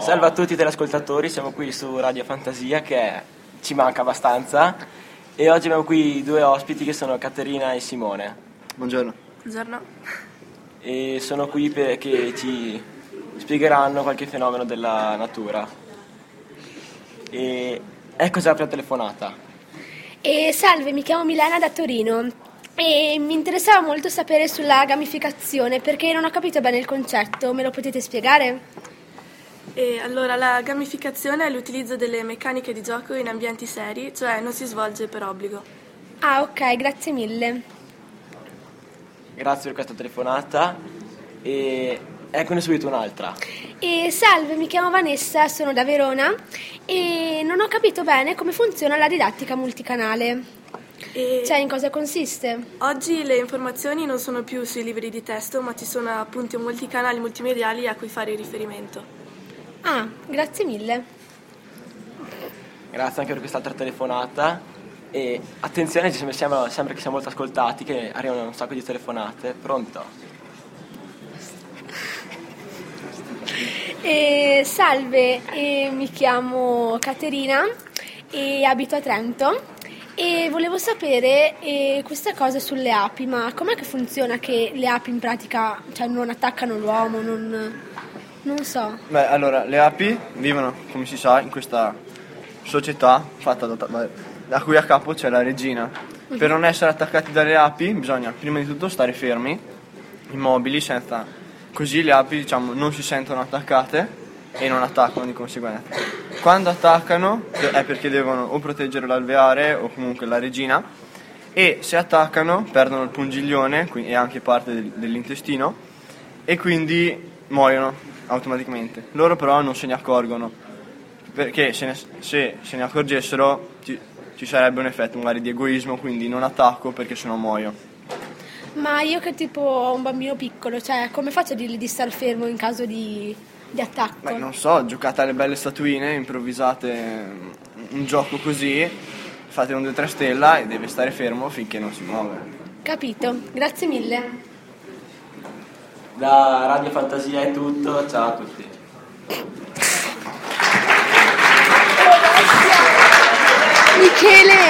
Salve a tutti i telescoltatori, siamo qui su Radio Fantasia che ci manca abbastanza e oggi abbiamo qui due ospiti che sono Caterina e Simone Buongiorno. Buongiorno. e sono qui perché ci spiegheranno qualche fenomeno della natura. E ecco già la prima telefonata. E salve, mi chiamo Milena da Torino e mi interessava molto sapere sulla gamificazione perché non ho capito bene il concetto, me lo potete spiegare? E allora la gamificazione è l'utilizzo delle meccaniche di gioco in ambienti seri, cioè non si svolge per obbligo. Ah, ok, grazie mille. Grazie per questa telefonata e eccone subito un'altra. E salve, mi chiamo Vanessa, sono da Verona e non ho capito bene come funziona la didattica multicanale. E Cioè, in cosa consiste? oggi le informazioni non sono più sui libri di testo, ma ci sono appunto molti canali multimediali a cui fare riferimento. Ah, grazie mille. Grazie anche per quest'altra telefonata e attenzione, ci sembra, che siamo molto ascoltati, che arrivano un sacco di telefonate. Pronto? E salve, e mi chiamo Caterina e abito a Trento e volevo sapere eh, questa cosa sulle api, ma com'è che funziona che le api in pratica cioè, non attaccano l'uomo, non, non so. Beh, allora, le api vivono, come si sa, in questa società fatta da, da- da cui a capo c'è la regina. Per non essere attaccati dalle api bisogna prima di tutto stare fermi, immobili, senza... Così le api, diciamo, non si sentono attaccate e non attaccano di conseguenza. Quando attaccano è perché devono o proteggere l'alveare o comunque la regina e se attaccano perdono il pungiglione e anche parte del- dell'intestino e quindi muoiono automaticamente. Loro però non se ne accorgono, perché se, ne- se se ne accorgessero ci, ci sarebbe un effetto magari di egoismo, quindi non attacco perché sennò muoio. Ma io che tipo ho un bambino piccolo, cioè come faccio a dirgli di star fermo in caso di, di attacco? Beh, non so, giocate alle belle statuine, improvvisate mm, un gioco così, fate un 2-3 stella e deve stare fermo finché non si muove. Capito, grazie mille. Da Radio Fantasia è tutto, ciao a tutti. Michele